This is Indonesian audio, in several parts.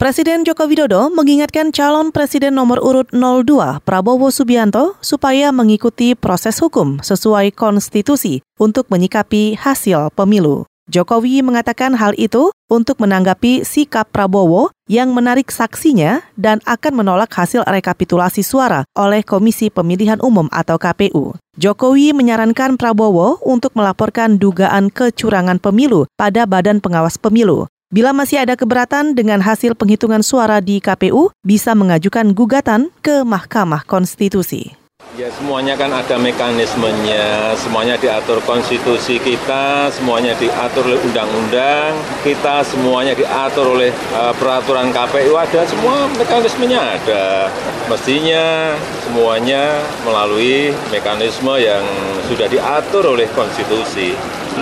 Presiden Joko Widodo mengingatkan calon presiden nomor urut 02 Prabowo Subianto supaya mengikuti proses hukum sesuai konstitusi untuk menyikapi hasil pemilu. Jokowi mengatakan hal itu untuk menanggapi sikap Prabowo yang menarik saksinya dan akan menolak hasil rekapitulasi suara oleh Komisi Pemilihan Umum atau KPU. Jokowi menyarankan Prabowo untuk melaporkan dugaan kecurangan pemilu pada Badan Pengawas Pemilu. Bila masih ada keberatan dengan hasil penghitungan suara di KPU, bisa mengajukan gugatan ke Mahkamah Konstitusi. Ya semuanya kan ada mekanismenya, semuanya diatur konstitusi kita, semuanya diatur oleh undang-undang, kita semuanya diatur oleh uh, peraturan KPU ada, semua mekanismenya ada. Mestinya semuanya melalui mekanisme yang sudah diatur oleh konstitusi.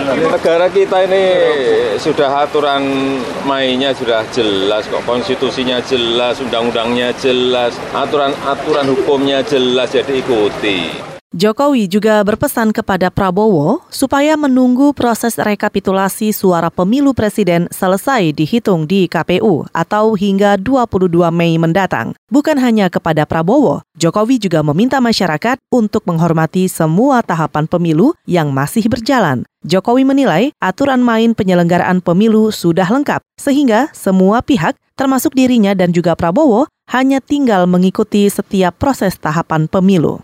Negara kita ini sudah aturan mainnya sudah jelas kok, konstitusinya jelas, undang-undangnya jelas, aturan-aturan hukumnya jelas, jadi ikuti. Jokowi juga berpesan kepada Prabowo supaya menunggu proses rekapitulasi suara pemilu presiden selesai dihitung di KPU atau hingga 22 Mei mendatang. Bukan hanya kepada Prabowo, Jokowi juga meminta masyarakat untuk menghormati semua tahapan pemilu yang masih berjalan. Jokowi menilai aturan main penyelenggaraan pemilu sudah lengkap, sehingga semua pihak, termasuk dirinya dan juga Prabowo, hanya tinggal mengikuti setiap proses tahapan pemilu.